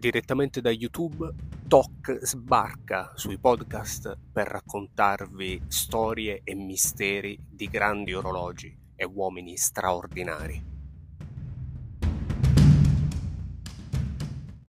Direttamente da YouTube, Toc sbarca sui podcast per raccontarvi storie e misteri di grandi orologi e uomini straordinari.